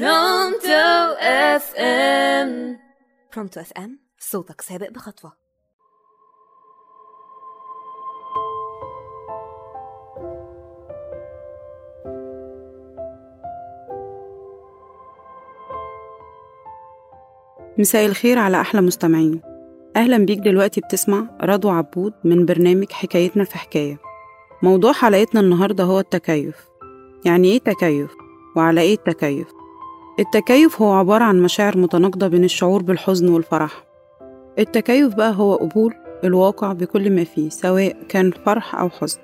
Pronto FM. Pronto FM صوتك سابق بخطوة. مساء الخير على أحلى مستمعين. أهلا بيك دلوقتي بتسمع رضوى عبود من برنامج حكايتنا في حكاية. موضوع حلقتنا النهاردة هو التكيف. يعني إيه تكيف؟ وعلى إيه التكيف؟ التكيف هو عبارة عن مشاعر متناقضة بين الشعور بالحزن والفرح. التكيف بقى هو قبول الواقع بكل ما فيه سواء كان فرح أو حزن.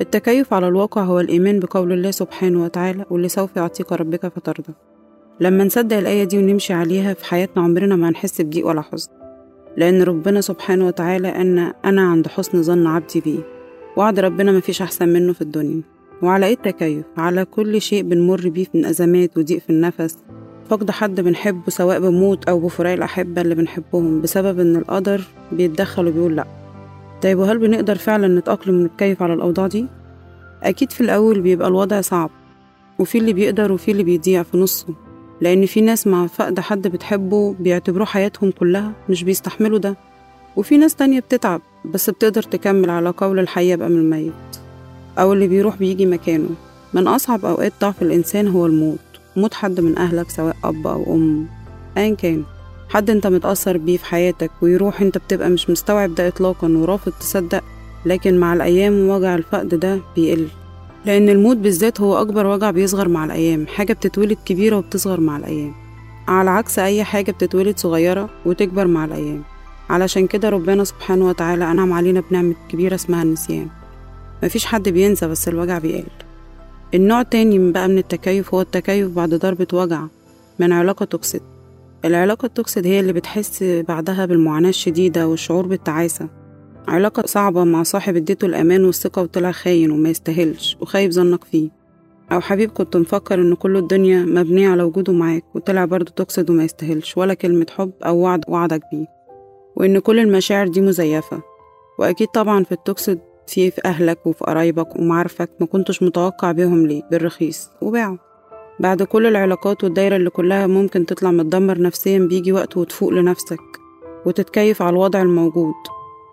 التكيف على الواقع هو الإيمان بقول الله سبحانه وتعالى واللي سوف يعطيك ربك فترضى. لما نصدق الآية دي ونمشي عليها في حياتنا عمرنا ما هنحس بضيق ولا حزن. لأن ربنا سبحانه وتعالى أن أنا عند حسن ظن عبدي بيه. وعد ربنا مفيش أحسن منه في الدنيا. وعلى إيه التكيف؟ على كل شيء بنمر بيه من أزمات وضيق في النفس. فقد حد بنحبه سواء بموت أو بفراق الأحبة اللي بنحبهم بسبب إن القدر بيتدخل وبيقول لأ. طيب وهل بنقدر فعلا نتأقلم ونتكيف على الأوضاع دي؟ أكيد في الأول بيبقى الوضع صعب وفي اللي بيقدر وفي اللي بيضيع في نصه. لأن في ناس مع فقد حد بتحبه بيعتبروه حياتهم كلها مش بيستحملوا ده وفي ناس تانية بتتعب بس بتقدر تكمل على قول الحي يبقى من الميت. أو اللي بيروح بيجي مكانه. من أصعب أوقات ضعف الإنسان هو الموت. موت حد من أهلك سواء أب أو أم. أيا كان. حد أنت متأثر بيه في حياتك ويروح أنت بتبقى مش مستوعب ده إطلاقا ورافض تصدق لكن مع الأيام وجع الفقد ده بيقل. لأن الموت بالذات هو أكبر وجع بيصغر مع الأيام حاجة بتتولد كبيرة وبتصغر مع الأيام. على عكس أي حاجة بتتولد صغيرة وتكبر مع الأيام. علشان كده ربنا سبحانه وتعالى أنعم علينا بنعمة كبيرة اسمها النسيان. مفيش حد بينسى بس الوجع بيقل. النوع تاني من بقى من التكيف هو التكيف بعد ضربة وجع من علاقة toxic. العلاقة ال toxic هي اللي بتحس بعدها بالمعاناة الشديدة والشعور بالتعاسة. علاقة صعبة مع صاحب اديته الأمان والثقة وطلع خاين وما يستاهلش وخايب ظنك فيه. أو حبيب كنت مفكر إن كل الدنيا مبنية على وجوده معاك وطلع برضه toxic وما يستاهلش ولا كلمة حب أو وعد وعدك بيه. وإن كل المشاعر دي مزيفة. وأكيد طبعا في ال toxic في في أهلك وفي قرايبك ومعارفك ما كنتش متوقع بيهم ليه بالرخيص. وباعوا. بعد كل العلاقات والدايرة اللي كلها ممكن تطلع متدمر نفسيا بيجي وقت وتفوق لنفسك. وتتكيف على الوضع الموجود.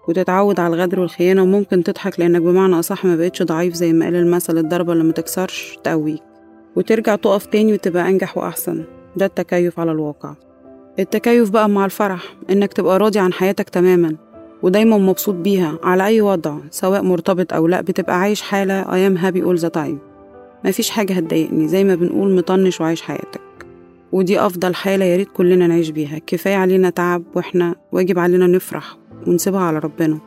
وتتعود على الغدر والخيانة وممكن تضحك لأنك بمعنى أصح ما بقتش ضعيف زي ما قال المثل الضربة اللي ما تكسرش تقويك. وترجع تقف تاني وتبقى أنجح وأحسن. ده التكيف على الواقع. التكيف بقى مع الفرح إنك تبقى راضي عن حياتك تماما. ودايما مبسوط بيها على أي وضع سواء مرتبط أو لأ بتبقى عايش حالة I am happy all the time. مفيش حاجة هتضايقني زي ما بنقول مطنش وعايش حياتك. ودي أفضل حالة ياريت كلنا نعيش بيها. كفاية علينا تعب وإحنا واجب علينا نفرح ونسيبها على ربنا.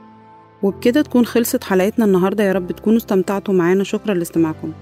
وبكده تكون خلصت حلقتنا النهاردة. يا رب تكونوا استمتعتوا معانا. شكرا لاستماعكم.